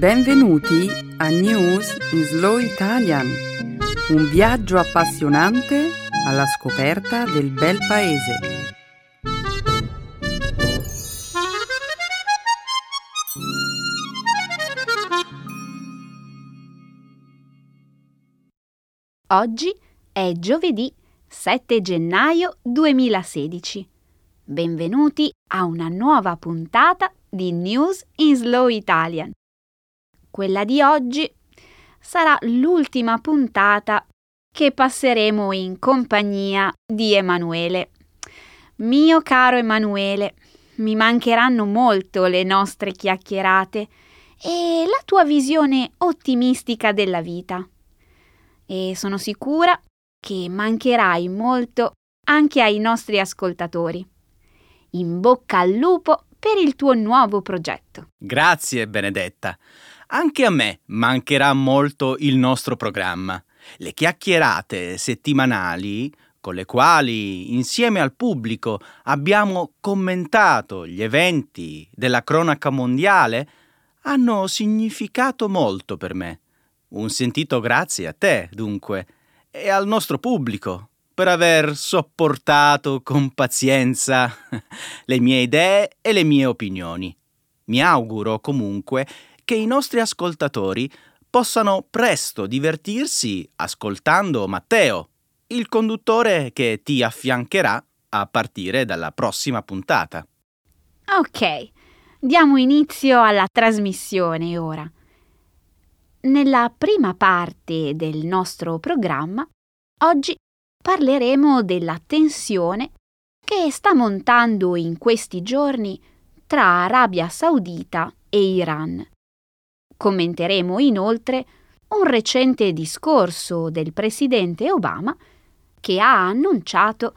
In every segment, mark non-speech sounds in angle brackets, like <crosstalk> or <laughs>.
Benvenuti a News in Slow Italian, un viaggio appassionante alla scoperta del bel paese. Oggi è giovedì 7 gennaio 2016. Benvenuti a una nuova puntata di News in Slow Italian. Quella di oggi sarà l'ultima puntata che passeremo in compagnia di Emanuele. Mio caro Emanuele, mi mancheranno molto le nostre chiacchierate e la tua visione ottimistica della vita. E sono sicura che mancherai molto anche ai nostri ascoltatori. In bocca al lupo per il tuo nuovo progetto. Grazie, Benedetta. Anche a me mancherà molto il nostro programma. Le chiacchierate settimanali con le quali, insieme al pubblico, abbiamo commentato gli eventi della cronaca mondiale, hanno significato molto per me. Un sentito grazie a te, dunque, e al nostro pubblico per aver sopportato con pazienza <laughs> le mie idee e le mie opinioni. Mi auguro comunque che i nostri ascoltatori possano presto divertirsi ascoltando Matteo, il conduttore che ti affiancherà a partire dalla prossima puntata. Ok, diamo inizio alla trasmissione ora. Nella prima parte del nostro programma, oggi parleremo della tensione che sta montando in questi giorni tra Arabia Saudita e Iran. Commenteremo inoltre un recente discorso del presidente Obama che ha annunciato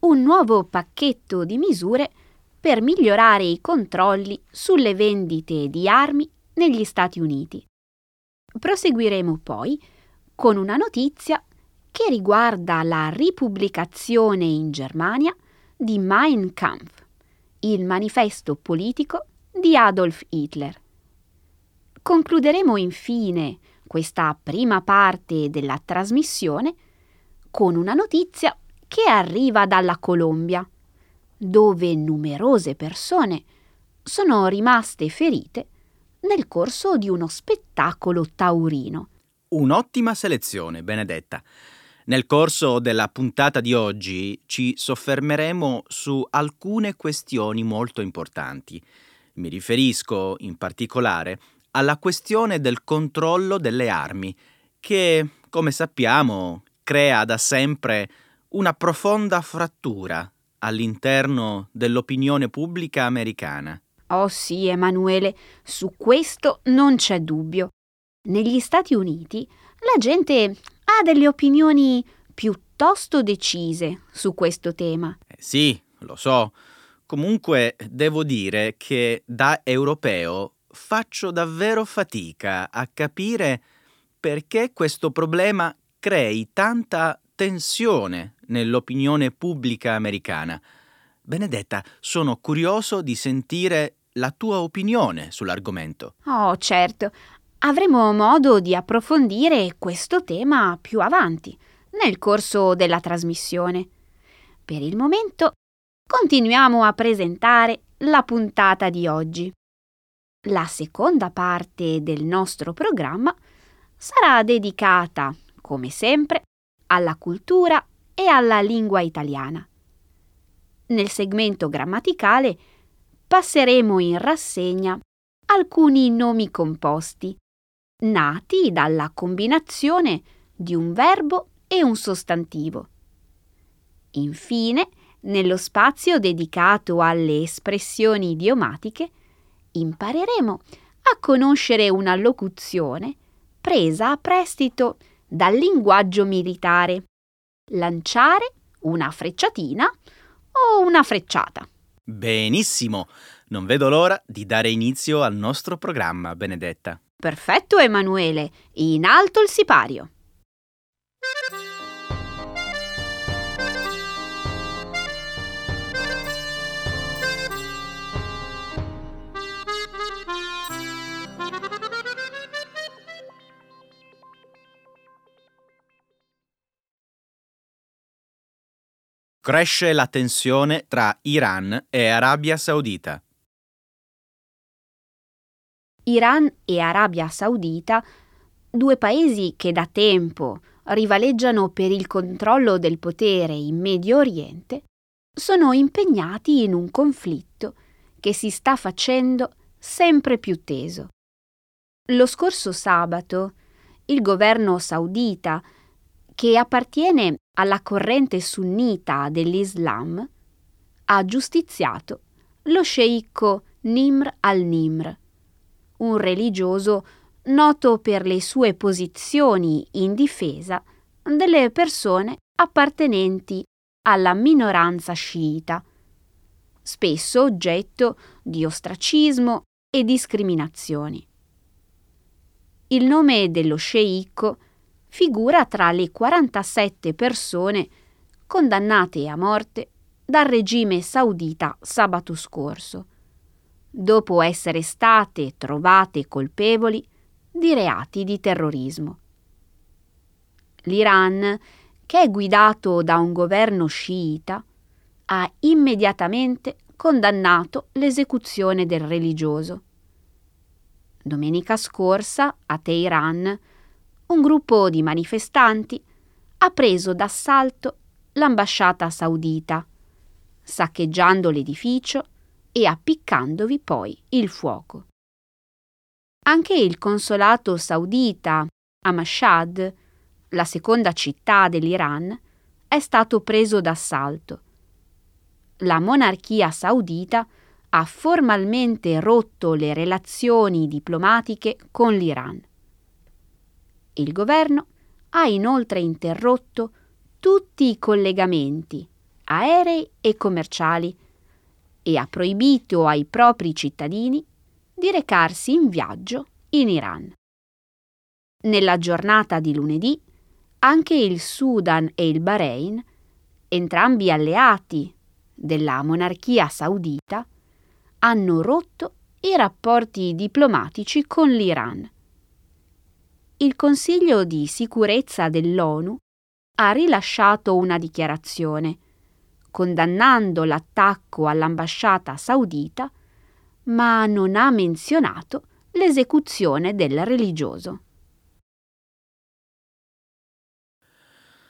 un nuovo pacchetto di misure per migliorare i controlli sulle vendite di armi negli Stati Uniti. Proseguiremo poi con una notizia che riguarda la ripubblicazione in Germania di Mein Kampf, il manifesto politico di Adolf Hitler. Concluderemo infine questa prima parte della trasmissione con una notizia che arriva dalla Colombia, dove numerose persone sono rimaste ferite nel corso di uno spettacolo taurino. Un'ottima selezione, Benedetta. Nel corso della puntata di oggi ci soffermeremo su alcune questioni molto importanti. Mi riferisco in particolare alla questione del controllo delle armi, che, come sappiamo, crea da sempre una profonda frattura all'interno dell'opinione pubblica americana. Oh sì, Emanuele, su questo non c'è dubbio. Negli Stati Uniti la gente ha delle opinioni piuttosto decise su questo tema. Eh sì, lo so. Comunque devo dire che da europeo faccio davvero fatica a capire perché questo problema crei tanta tensione nell'opinione pubblica americana. Benedetta, sono curioso di sentire la tua opinione sull'argomento. Oh, certo. Avremo modo di approfondire questo tema più avanti, nel corso della trasmissione. Per il momento continuiamo a presentare la puntata di oggi. La seconda parte del nostro programma sarà dedicata, come sempre, alla cultura e alla lingua italiana. Nel segmento grammaticale passeremo in rassegna alcuni nomi composti nati dalla combinazione di un verbo e un sostantivo. Infine, nello spazio dedicato alle espressioni idiomatiche, impareremo a conoscere una locuzione presa a prestito dal linguaggio militare. Lanciare una frecciatina o una frecciata. Benissimo, non vedo l'ora di dare inizio al nostro programma, Benedetta. Perfetto, Emanuele. In alto il sipario. Cresce la tensione tra Iran e Arabia Saudita. Iran e Arabia Saudita, due paesi che da tempo rivaleggiano per il controllo del potere in Medio Oriente, sono impegnati in un conflitto che si sta facendo sempre più teso. Lo scorso sabato il governo saudita, che appartiene alla corrente sunnita dell'Islam, ha giustiziato lo sceicco Nimr al-Nimr, un religioso noto per le sue posizioni in difesa delle persone appartenenti alla minoranza sciita, spesso oggetto di ostracismo e discriminazioni. Il nome dello sceicco figura tra le 47 persone condannate a morte dal regime saudita sabato scorso, dopo essere state trovate colpevoli di reati di terrorismo. L'Iran, che è guidato da un governo sciita, ha immediatamente condannato l'esecuzione del religioso. Domenica scorsa, a Teheran, un gruppo di manifestanti ha preso d'assalto l'ambasciata saudita, saccheggiando l'edificio e appiccandovi poi il fuoco. Anche il consolato saudita a Mashhad, la seconda città dell'Iran, è stato preso d'assalto. La monarchia saudita ha formalmente rotto le relazioni diplomatiche con l'Iran. Il governo ha inoltre interrotto tutti i collegamenti aerei e commerciali e ha proibito ai propri cittadini di recarsi in viaggio in Iran. Nella giornata di lunedì anche il Sudan e il Bahrain, entrambi alleati della monarchia saudita, hanno rotto i rapporti diplomatici con l'Iran il Consiglio di sicurezza dell'ONU ha rilasciato una dichiarazione condannando l'attacco all'ambasciata saudita, ma non ha menzionato l'esecuzione del religioso.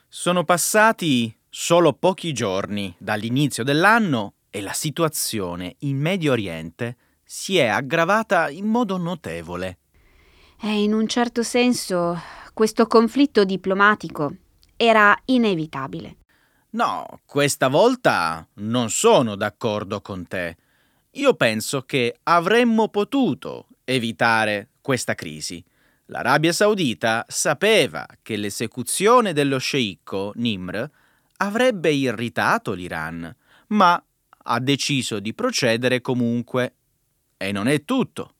Sono passati solo pochi giorni dall'inizio dell'anno e la situazione in Medio Oriente si è aggravata in modo notevole. E in un certo senso questo conflitto diplomatico era inevitabile. No, questa volta non sono d'accordo con te. Io penso che avremmo potuto evitare questa crisi. L'Arabia Saudita sapeva che l'esecuzione dello sceicco Nimr avrebbe irritato l'Iran, ma ha deciso di procedere comunque. E non è tutto.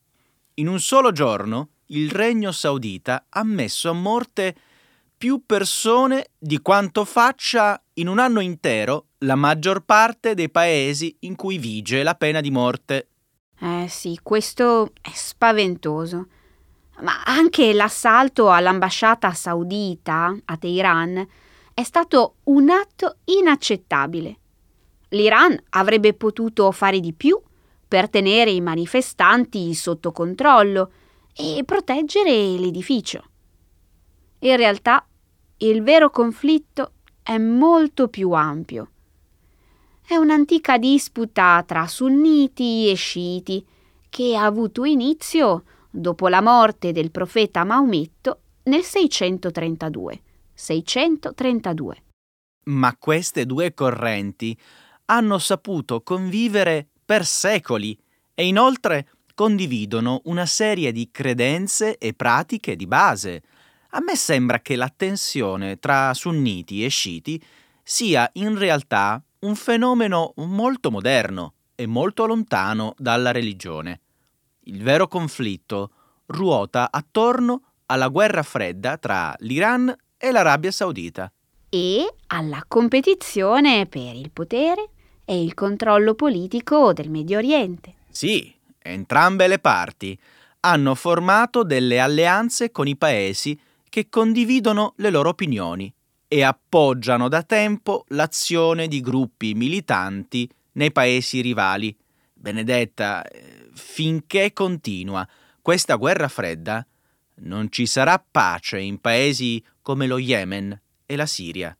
In un solo giorno il regno saudita ha messo a morte più persone di quanto faccia in un anno intero la maggior parte dei paesi in cui vige la pena di morte. Eh sì, questo è spaventoso. Ma anche l'assalto all'ambasciata saudita a Teheran è stato un atto inaccettabile. L'Iran avrebbe potuto fare di più per tenere i manifestanti sotto controllo e proteggere l'edificio. In realtà il vero conflitto è molto più ampio. È un'antica disputa tra sunniti e sciiti che ha avuto inizio dopo la morte del profeta Maometto nel 632. 632. Ma queste due correnti hanno saputo convivere per secoli e inoltre condividono una serie di credenze e pratiche di base. A me sembra che la tensione tra sunniti e sciiti sia in realtà un fenomeno molto moderno e molto lontano dalla religione. Il vero conflitto ruota attorno alla guerra fredda tra l'Iran e l'Arabia Saudita. E alla competizione per il potere e il controllo politico del Medio Oriente. Sì, entrambe le parti hanno formato delle alleanze con i paesi che condividono le loro opinioni e appoggiano da tempo l'azione di gruppi militanti nei paesi rivali. Benedetta, eh, finché continua questa guerra fredda, non ci sarà pace in paesi come lo Yemen e la Siria.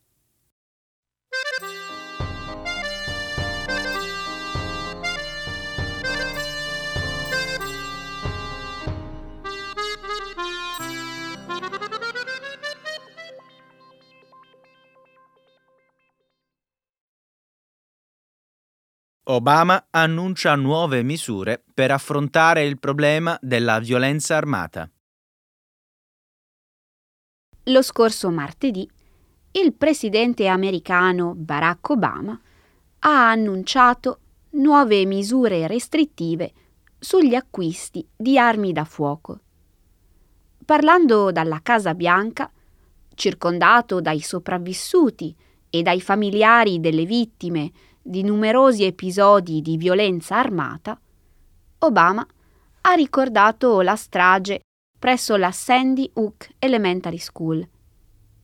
Obama annuncia nuove misure per affrontare il problema della violenza armata. Lo scorso martedì il presidente americano Barack Obama ha annunciato nuove misure restrittive sugli acquisti di armi da fuoco. Parlando dalla Casa Bianca, circondato dai sopravvissuti e dai familiari delle vittime di numerosi episodi di violenza armata, Obama ha ricordato la strage presso la Sandy Hook Elementary School,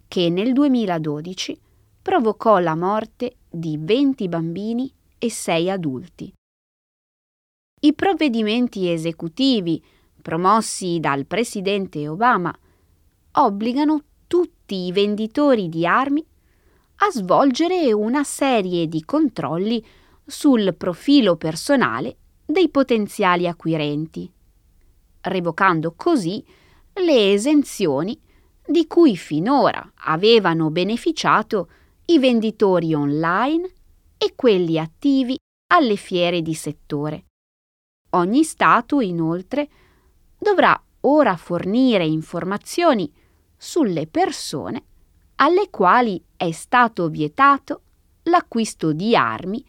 che nel 2012 provocò la morte di 20 bambini e 6 adulti. I provvedimenti esecutivi promossi dal presidente Obama obbligano tutti i venditori di armi a svolgere una serie di controlli sul profilo personale dei potenziali acquirenti, revocando così le esenzioni di cui finora avevano beneficiato i venditori online e quelli attivi alle fiere di settore. Ogni Stato, inoltre, dovrà ora fornire informazioni sulle persone alle quali è stato vietato l'acquisto di armi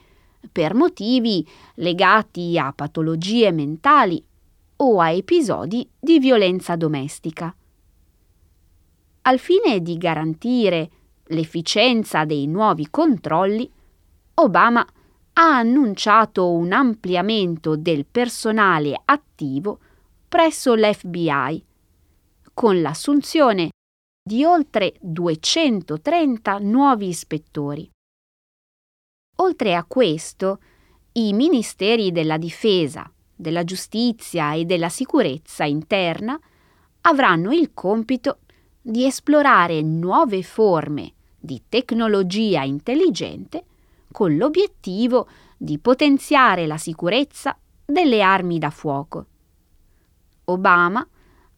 per motivi legati a patologie mentali o a episodi di violenza domestica. Al fine di garantire l'efficienza dei nuovi controlli, Obama ha annunciato un ampliamento del personale attivo presso l'FBI, con l'assunzione di oltre 230 nuovi ispettori. Oltre a questo, i ministeri della difesa, della giustizia e della sicurezza interna avranno il compito di esplorare nuove forme di tecnologia intelligente con l'obiettivo di potenziare la sicurezza delle armi da fuoco. Obama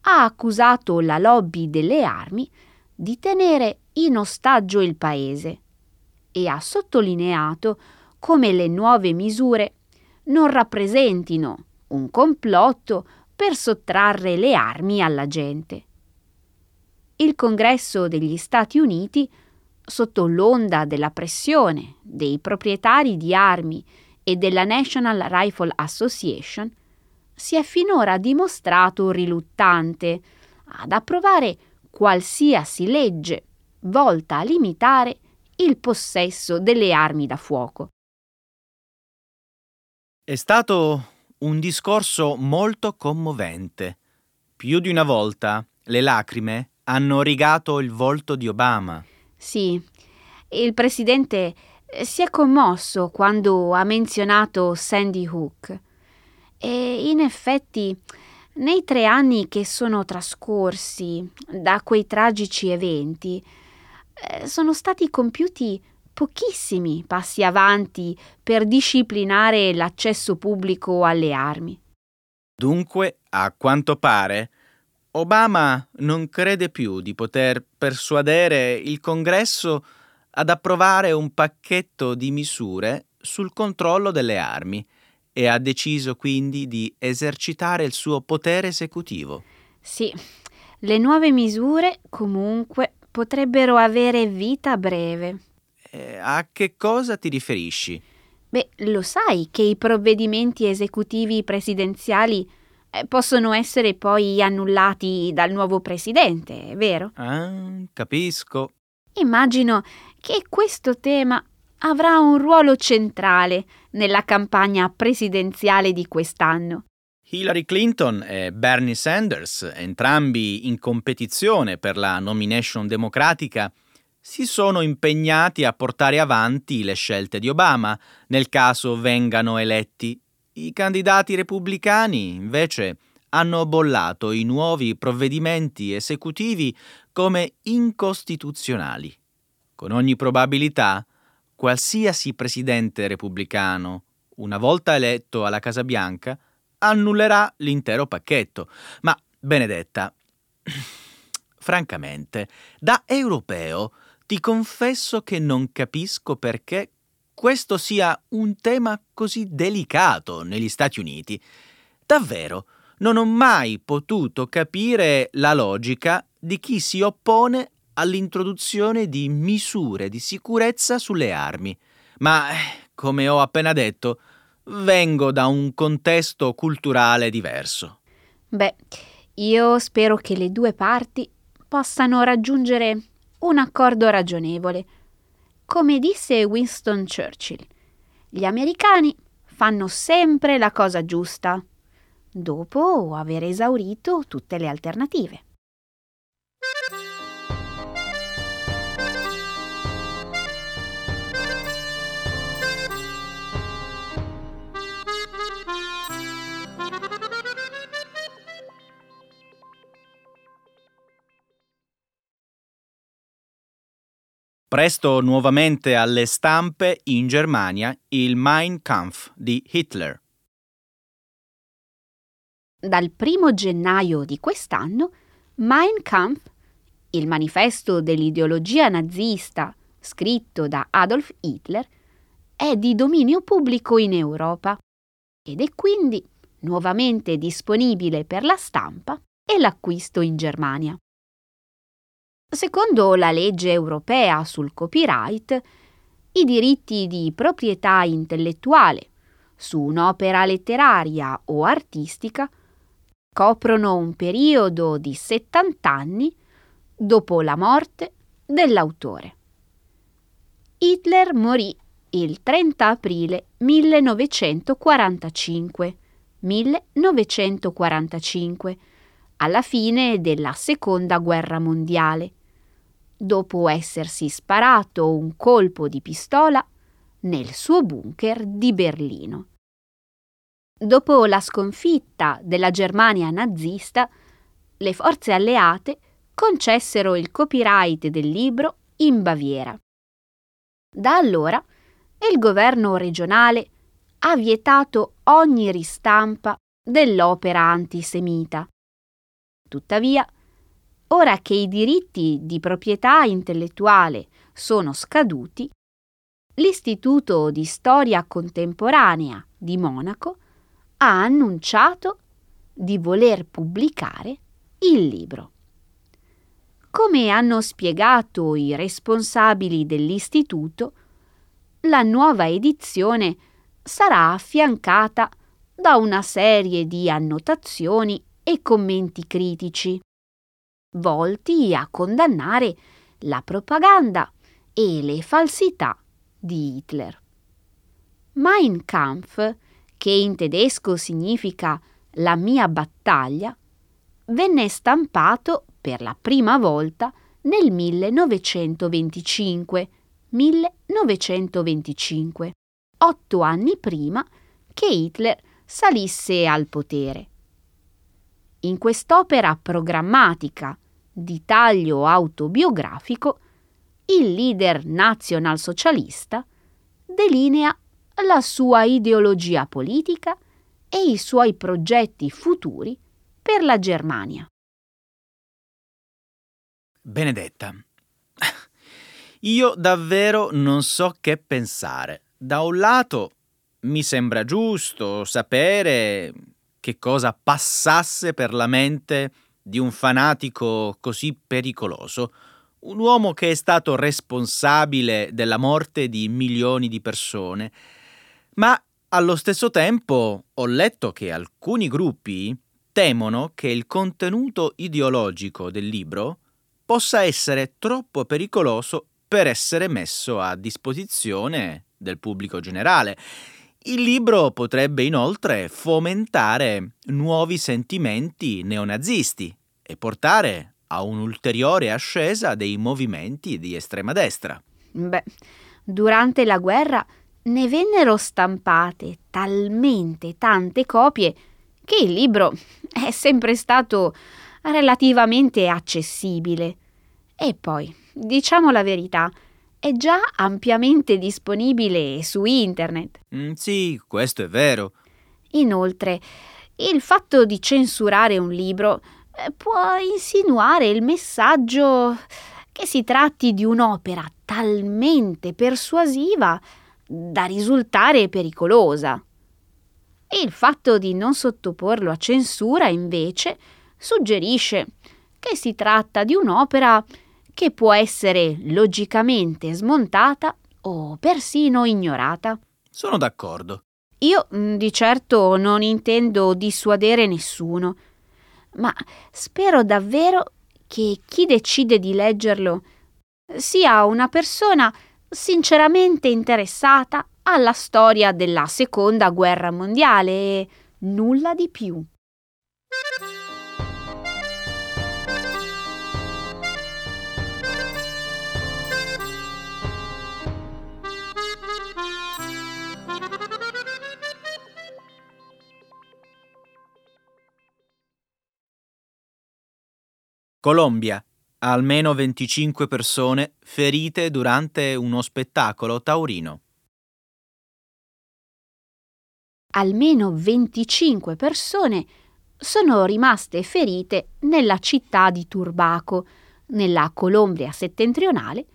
ha accusato la lobby delle armi di tenere in ostaggio il paese e ha sottolineato come le nuove misure non rappresentino un complotto per sottrarre le armi alla gente. Il Congresso degli Stati Uniti, sotto l'onda della pressione dei proprietari di armi e della National Rifle Association, si è finora dimostrato riluttante ad approvare qualsiasi legge volta a limitare il possesso delle armi da fuoco. È stato un discorso molto commovente. Più di una volta le lacrime hanno rigato il volto di Obama. Sì, il presidente si è commosso quando ha menzionato Sandy Hook. E in effetti, nei tre anni che sono trascorsi da quei tragici eventi, eh, sono stati compiuti pochissimi passi avanti per disciplinare l'accesso pubblico alle armi. Dunque, a quanto pare, Obama non crede più di poter persuadere il Congresso ad approvare un pacchetto di misure sul controllo delle armi e ha deciso quindi di esercitare il suo potere esecutivo. Sì, le nuove misure comunque potrebbero avere vita breve. Eh, a che cosa ti riferisci? Beh, lo sai che i provvedimenti esecutivi presidenziali eh, possono essere poi annullati dal nuovo presidente, vero? Ah, capisco. Immagino che questo tema avrà un ruolo centrale nella campagna presidenziale di quest'anno. Hillary Clinton e Bernie Sanders, entrambi in competizione per la nomination democratica, si sono impegnati a portare avanti le scelte di Obama nel caso vengano eletti. I candidati repubblicani, invece, hanno bollato i nuovi provvedimenti esecutivi come incostituzionali. Con ogni probabilità, qualsiasi presidente repubblicano, una volta eletto alla Casa Bianca, annullerà l'intero pacchetto. Ma, Benedetta, <clears throat> francamente, da europeo ti confesso che non capisco perché questo sia un tema così delicato negli Stati Uniti. Davvero, non ho mai potuto capire la logica di chi si oppone all'introduzione di misure di sicurezza sulle armi. Ma, come ho appena detto, vengo da un contesto culturale diverso. Beh, io spero che le due parti possano raggiungere un accordo ragionevole. Come disse Winston Churchill, gli americani fanno sempre la cosa giusta, dopo aver esaurito tutte le alternative. Presto nuovamente alle stampe in Germania il Mein Kampf di Hitler. Dal primo gennaio di quest'anno, Mein Kampf, il manifesto dell'ideologia nazista scritto da Adolf Hitler, è di dominio pubblico in Europa ed è quindi nuovamente disponibile per la stampa e l'acquisto in Germania. Secondo la legge europea sul copyright, i diritti di proprietà intellettuale su un'opera letteraria o artistica coprono un periodo di 70 anni dopo la morte dell'autore. Hitler morì il 30 aprile 1945, 1945 alla fine della Seconda Guerra Mondiale dopo essersi sparato un colpo di pistola nel suo bunker di Berlino. Dopo la sconfitta della Germania nazista, le forze alleate concessero il copyright del libro in Baviera. Da allora il governo regionale ha vietato ogni ristampa dell'opera antisemita. Tuttavia, Ora che i diritti di proprietà intellettuale sono scaduti, l'Istituto di Storia Contemporanea di Monaco ha annunciato di voler pubblicare il libro. Come hanno spiegato i responsabili dell'istituto, la nuova edizione sarà affiancata da una serie di annotazioni e commenti critici volti a condannare la propaganda e le falsità di Hitler. Mein Kampf, che in tedesco significa la mia battaglia, venne stampato per la prima volta nel 1925, 1925, otto anni prima che Hitler salisse al potere. In quest'opera programmatica di taglio autobiografico, il leader nazionalsocialista delinea la sua ideologia politica e i suoi progetti futuri per la Germania. Benedetta, io davvero non so che pensare. Da un lato mi sembra giusto sapere che cosa passasse per la mente di un fanatico così pericoloso, un uomo che è stato responsabile della morte di milioni di persone, ma allo stesso tempo ho letto che alcuni gruppi temono che il contenuto ideologico del libro possa essere troppo pericoloso per essere messo a disposizione del pubblico generale il libro potrebbe inoltre fomentare nuovi sentimenti neonazisti e portare a un'ulteriore ascesa dei movimenti di estrema destra. Beh, durante la guerra ne vennero stampate talmente tante copie che il libro è sempre stato relativamente accessibile. E poi, diciamo la verità, è già ampiamente disponibile su internet. Mm, sì, questo è vero. Inoltre, il fatto di censurare un libro eh, può insinuare il messaggio che si tratti di un'opera talmente persuasiva da risultare pericolosa. Il fatto di non sottoporlo a censura, invece, suggerisce che si tratta di un'opera che può essere logicamente smontata o persino ignorata. Sono d'accordo. Io mm, di certo non intendo dissuadere nessuno, ma spero davvero che chi decide di leggerlo sia una persona sinceramente interessata alla storia della seconda guerra mondiale e nulla di più. Colombia. Almeno 25 persone ferite durante uno spettacolo taurino. Almeno 25 persone sono rimaste ferite nella città di Turbaco, nella Colombia settentrionale,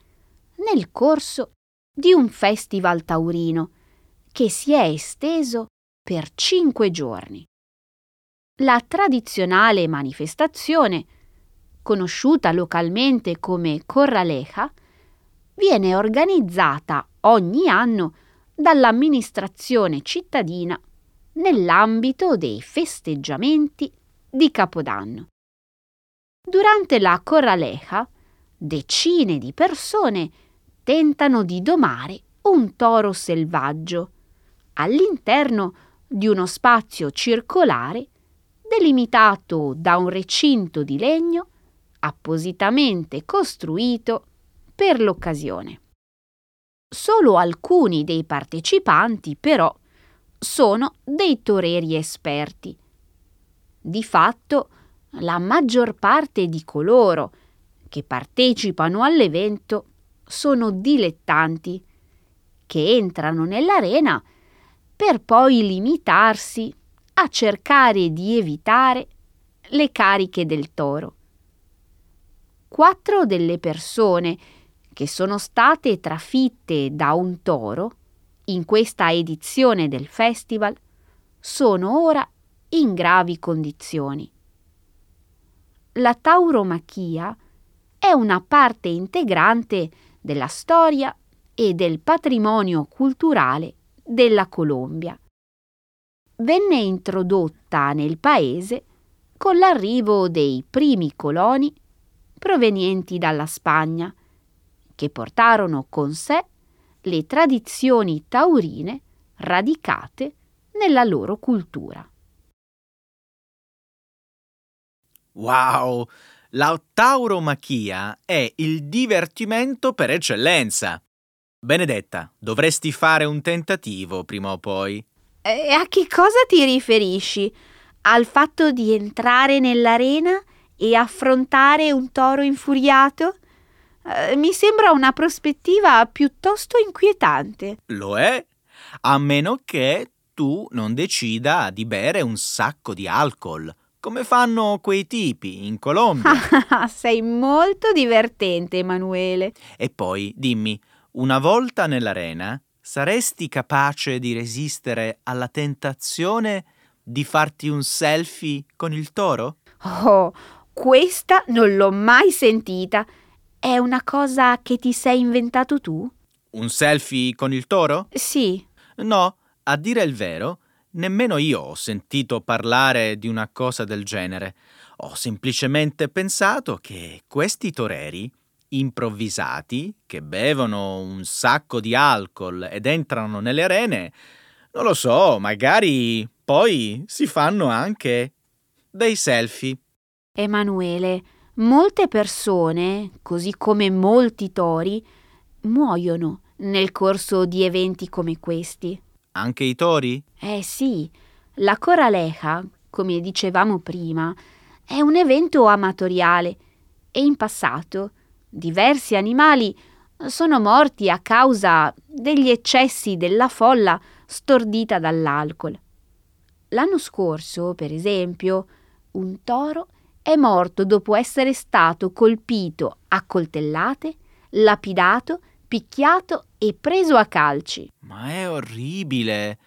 nel corso di un festival taurino che si è esteso per cinque giorni. La tradizionale manifestazione conosciuta localmente come Corraleja, viene organizzata ogni anno dall'amministrazione cittadina nell'ambito dei festeggiamenti di Capodanno. Durante la Corraleja, decine di persone tentano di domare un toro selvaggio all'interno di uno spazio circolare delimitato da un recinto di legno appositamente costruito per l'occasione. Solo alcuni dei partecipanti, però, sono dei toreri esperti. Di fatto, la maggior parte di coloro che partecipano all'evento sono dilettanti che entrano nell'arena per poi limitarsi a cercare di evitare le cariche del toro quattro delle persone che sono state trafitte da un toro in questa edizione del festival sono ora in gravi condizioni. La tauromachia è una parte integrante della storia e del patrimonio culturale della Colombia. Venne introdotta nel paese con l'arrivo dei primi coloni provenienti dalla Spagna, che portarono con sé le tradizioni taurine radicate nella loro cultura. Wow! La tauromachia è il divertimento per eccellenza. Benedetta, dovresti fare un tentativo prima o poi. E a che cosa ti riferisci? Al fatto di entrare nell'arena e affrontare un toro infuriato? Eh, mi sembra una prospettiva piuttosto inquietante. Lo è, a meno che tu non decida di bere un sacco di alcol, come fanno quei tipi in Colombia. <laughs> Sei molto divertente, Emanuele. E poi, dimmi, una volta nell'arena, saresti capace di resistere alla tentazione di farti un selfie con il toro? Oh, questa non l'ho mai sentita. È una cosa che ti sei inventato tu? Un selfie con il toro? Sì. No, a dire il vero, nemmeno io ho sentito parlare di una cosa del genere. Ho semplicemente pensato che questi toreri, improvvisati, che bevono un sacco di alcol ed entrano nelle arene, non lo so, magari poi si fanno anche dei selfie. Emanuele, molte persone, così come molti tori, muoiono nel corso di eventi come questi. Anche i tori? Eh sì, la coraleja, come dicevamo prima, è un evento amatoriale e in passato diversi animali sono morti a causa degli eccessi della folla stordita dall'alcol. L'anno scorso, per esempio, un toro è morto dopo essere stato colpito a coltellate, lapidato, picchiato e preso a calci. Ma è orribile.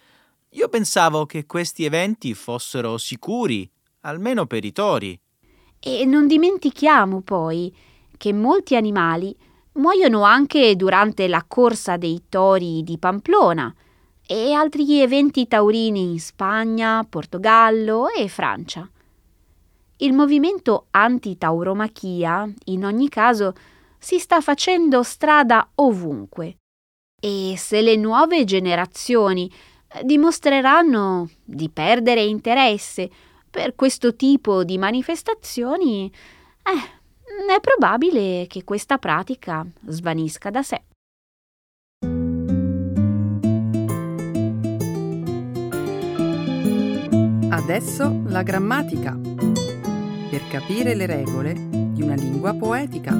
Io pensavo che questi eventi fossero sicuri, almeno per i tori. E non dimentichiamo poi che molti animali muoiono anche durante la corsa dei tori di Pamplona e altri eventi taurini in Spagna, Portogallo e Francia. Il movimento anti-tauromachia, in ogni caso, si sta facendo strada ovunque. E se le nuove generazioni dimostreranno di perdere interesse per questo tipo di manifestazioni, eh, è probabile che questa pratica svanisca da sé. Adesso la grammatica. Per capire le regole di una lingua poetica.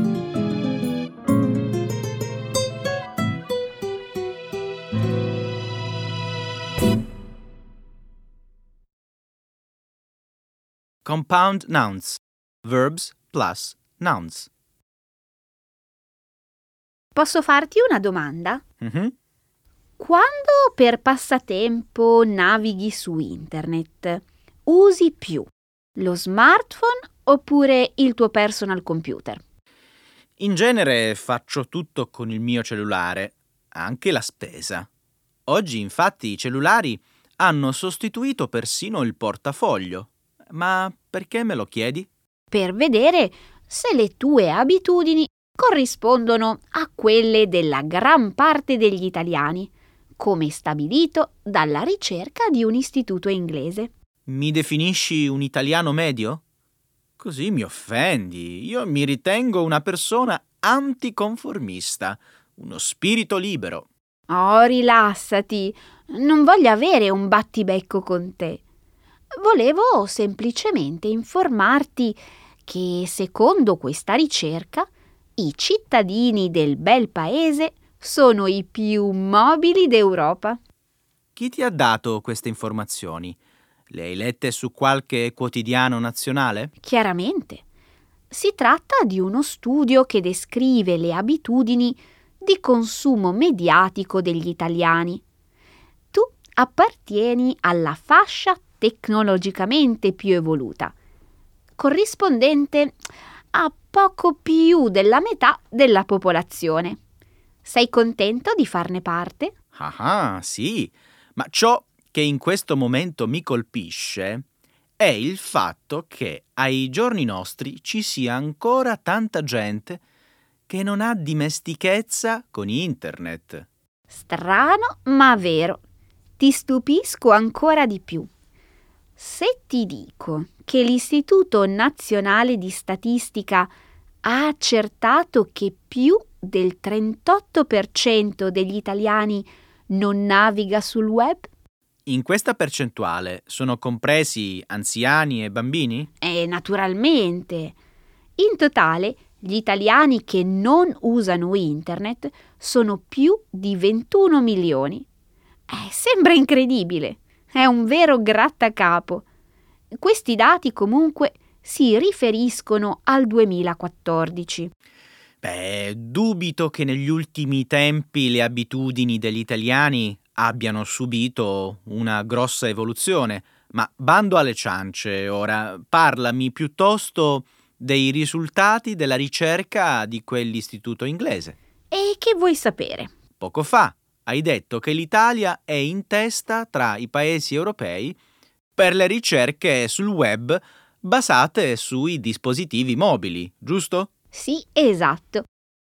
Compound nouns. Verbs plus nouns. Posso farti una domanda? Mhm. Quando per passatempo navighi su internet, usi più lo smartphone oppure il tuo personal computer? In genere faccio tutto con il mio cellulare, anche la spesa. Oggi infatti i cellulari hanno sostituito persino il portafoglio. Ma perché me lo chiedi? Per vedere se le tue abitudini corrispondono a quelle della gran parte degli italiani, come stabilito dalla ricerca di un istituto inglese. Mi definisci un italiano medio? Così mi offendi. Io mi ritengo una persona anticonformista, uno spirito libero. Oh, rilassati, non voglio avere un battibecco con te. Volevo semplicemente informarti che, secondo questa ricerca, i cittadini del bel paese sono i più mobili d'Europa. Chi ti ha dato queste informazioni? Le hai lette su qualche quotidiano nazionale? Chiaramente. Si tratta di uno studio che descrive le abitudini di consumo mediatico degli italiani. Tu appartieni alla fascia tecnologicamente più evoluta, corrispondente a poco più della metà della popolazione. Sei contento di farne parte? Ah, sì, ma ciò che in questo momento mi colpisce è il fatto che ai giorni nostri ci sia ancora tanta gente che non ha dimestichezza con internet. Strano, ma vero. Ti stupisco ancora di più. Se ti dico che l'Istituto Nazionale di Statistica ha accertato che più del 38% degli italiani non naviga sul web? In questa percentuale sono compresi anziani e bambini? E naturalmente. In totale, gli italiani che non usano internet sono più di 21 milioni. Eh, sembra incredibile. È un vero grattacapo. Questi dati comunque si riferiscono al 2014. Beh, dubito che negli ultimi tempi le abitudini degli italiani abbiano subito una grossa evoluzione, ma bando alle ciance ora, parlami piuttosto dei risultati della ricerca di quell'istituto inglese. E che vuoi sapere? Poco fa hai detto che l'Italia è in testa tra i paesi europei per le ricerche sul web basate sui dispositivi mobili, giusto? Sì, esatto.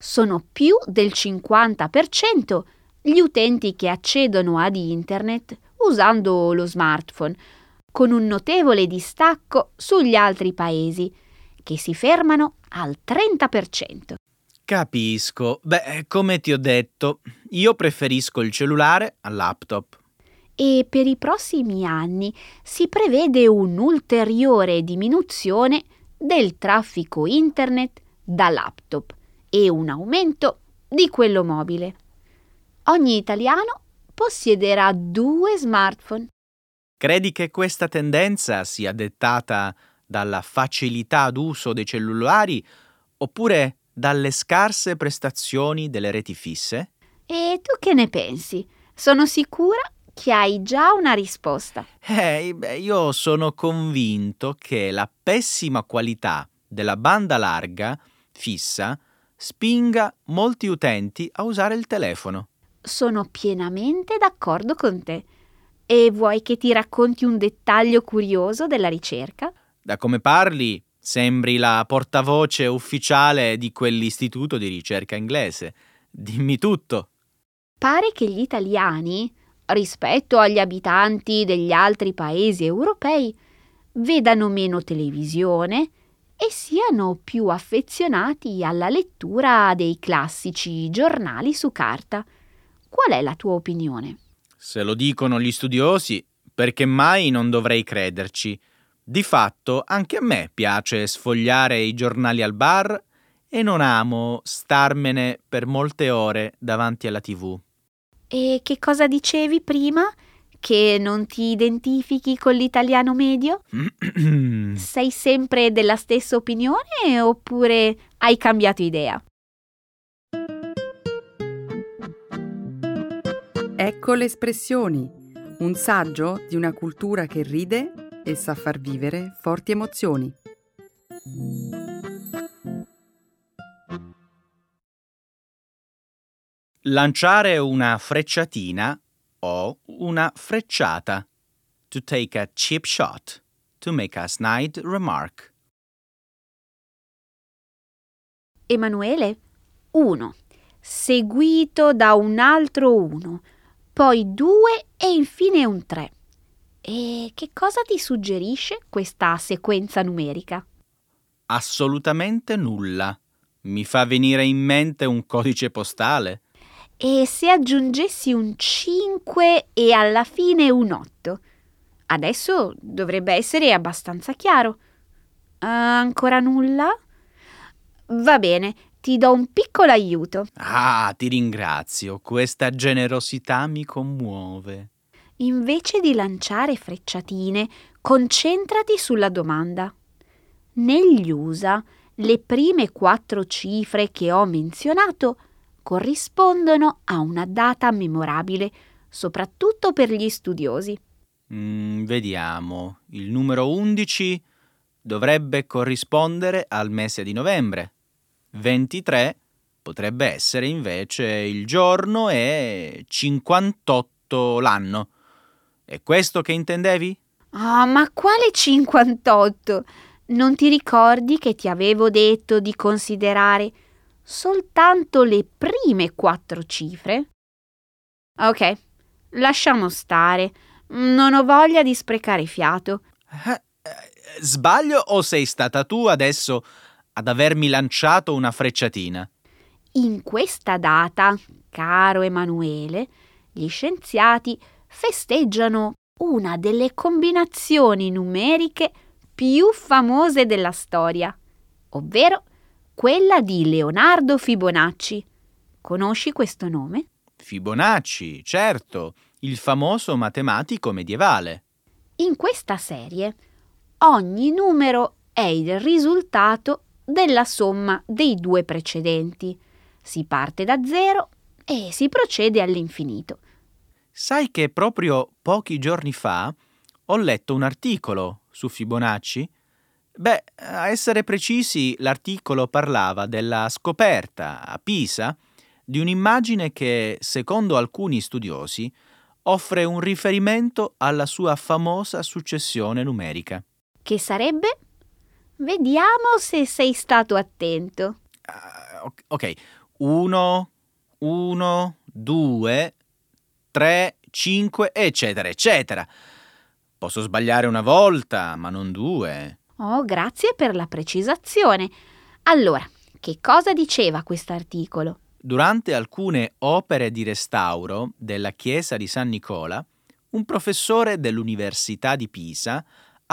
Sono più del 50% gli utenti che accedono ad internet usando lo smartphone, con un notevole distacco sugli altri paesi, che si fermano al 30%. Capisco. Beh, come ti ho detto, io preferisco il cellulare al laptop. E per i prossimi anni si prevede un'ulteriore diminuzione del traffico internet da laptop e un aumento di quello mobile. Ogni italiano possiederà due smartphone. Credi che questa tendenza sia dettata dalla facilità d'uso dei cellulari oppure dalle scarse prestazioni delle reti fisse? E tu che ne pensi? Sono sicura che hai già una risposta. Eh, beh, io sono convinto che la pessima qualità della banda larga fissa spinga molti utenti a usare il telefono. Sono pienamente d'accordo con te. E vuoi che ti racconti un dettaglio curioso della ricerca? Da come parli, sembri la portavoce ufficiale di quell'istituto di ricerca inglese. Dimmi tutto. Pare che gli italiani, rispetto agli abitanti degli altri paesi europei, vedano meno televisione e siano più affezionati alla lettura dei classici giornali su carta. Qual è la tua opinione? Se lo dicono gli studiosi, perché mai non dovrei crederci. Di fatto, anche a me piace sfogliare i giornali al bar e non amo starmene per molte ore davanti alla tv. E che cosa dicevi prima? Che non ti identifichi con l'italiano medio? <clears throat> Sei sempre della stessa opinione oppure hai cambiato idea? Ecco le espressioni, un saggio di una cultura che ride e sa far vivere forti emozioni. Lanciare una frecciatina o una frecciata. To take a cheap shot. To make a snide remark. Emanuele 1, seguito da un altro 1, poi 2 e infine un 3. E che cosa ti suggerisce questa sequenza numerica? Assolutamente nulla. Mi fa venire in mente un codice postale. E se aggiungessi un 5 e alla fine un 8? Adesso dovrebbe essere abbastanza chiaro. Ancora nulla? Va bene, ti do un piccolo aiuto. Ah, ti ringrazio. Questa generosità mi commuove. Invece di lanciare frecciatine, concentrati sulla domanda. Negli USA, le prime quattro cifre che ho menzionato corrispondono a una data memorabile, soprattutto per gli studiosi. Mm, vediamo. Il numero 11 dovrebbe corrispondere al mese di novembre. 23 potrebbe essere invece il giorno e 58 l'anno. È questo che intendevi? Ah, ma quale 58? Non ti ricordi che ti avevo detto di considerare soltanto le prime quattro cifre? Ok, lasciamo stare. Non ho voglia di sprecare fiato. Eh, eh, sbaglio o sei stata tu adesso ad avermi lanciato una frecciatina? In questa data, caro Emanuele, gli scienziati festeggiano una delle combinazioni numeriche più famose della storia, ovvero quella di Leonardo Fibonacci. Conosci questo nome? Fibonacci, certo, il famoso matematico medievale. In questa serie ogni numero è il risultato della somma dei due precedenti. Si parte da zero e si procede all'infinito. Sai che proprio pochi giorni fa ho letto un articolo su Fibonacci? Beh, a essere precisi, l'articolo parlava della scoperta a Pisa di un'immagine che, secondo alcuni studiosi, offre un riferimento alla sua famosa successione numerica. Che sarebbe? Vediamo se sei stato attento. Uh, ok, 1, 1, 2, 3, 5, eccetera, eccetera. Posso sbagliare una volta, ma non due. Oh, grazie per la precisazione. Allora, che cosa diceva quest'articolo? Durante alcune opere di restauro della chiesa di San Nicola, un professore dell'Università di Pisa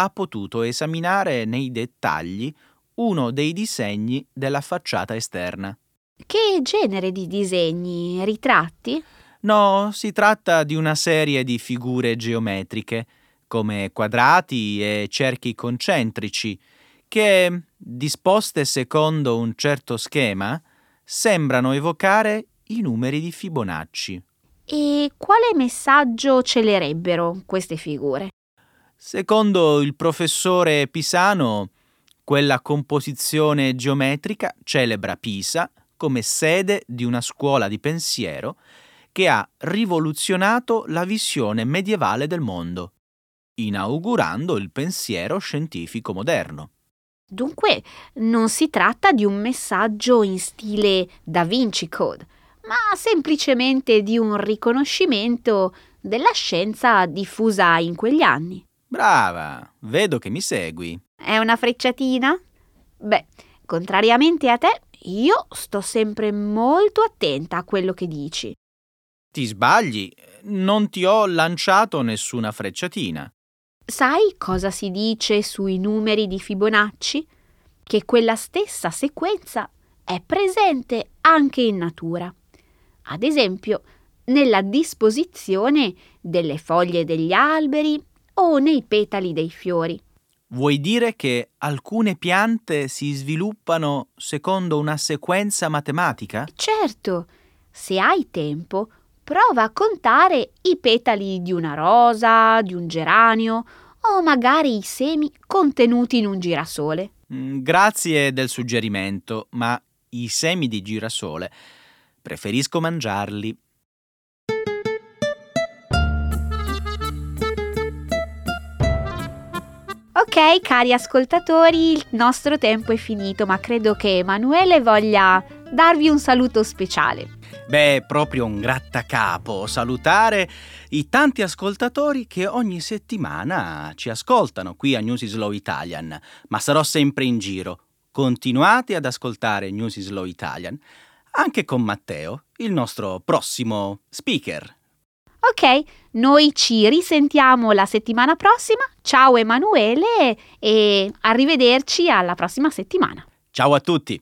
ha potuto esaminare nei dettagli uno dei disegni della facciata esterna. Che genere di disegni? Ritratti? No, si tratta di una serie di figure geometriche, come quadrati e cerchi concentrici, che, disposte secondo un certo schema, sembrano evocare i numeri di Fibonacci. E quale messaggio celerebbero queste figure? Secondo il professore Pisano, quella composizione geometrica celebra Pisa come sede di una scuola di pensiero che ha rivoluzionato la visione medievale del mondo, inaugurando il pensiero scientifico moderno. Dunque non si tratta di un messaggio in stile Da Vinci Code, ma semplicemente di un riconoscimento della scienza diffusa in quegli anni. Brava, vedo che mi segui. È una frecciatina? Beh, contrariamente a te, io sto sempre molto attenta a quello che dici. Ti sbagli, non ti ho lanciato nessuna frecciatina. Sai cosa si dice sui numeri di Fibonacci? Che quella stessa sequenza è presente anche in natura. Ad esempio, nella disposizione delle foglie degli alberi o nei petali dei fiori. Vuoi dire che alcune piante si sviluppano secondo una sequenza matematica? Certo, se hai tempo, prova a contare i petali di una rosa, di un geranio o magari i semi contenuti in un girasole. Mm, grazie del suggerimento, ma i semi di girasole preferisco mangiarli. Ok, cari ascoltatori, il nostro tempo è finito, ma credo che Emanuele voglia darvi un saluto speciale. Beh, proprio un grattacapo salutare i tanti ascoltatori che ogni settimana ci ascoltano qui a News Slow Italian, ma sarò sempre in giro. Continuate ad ascoltare News Slow Italian anche con Matteo, il nostro prossimo speaker. Ok, noi ci risentiamo la settimana prossima. Ciao Emanuele e arrivederci alla prossima settimana. Ciao a tutti!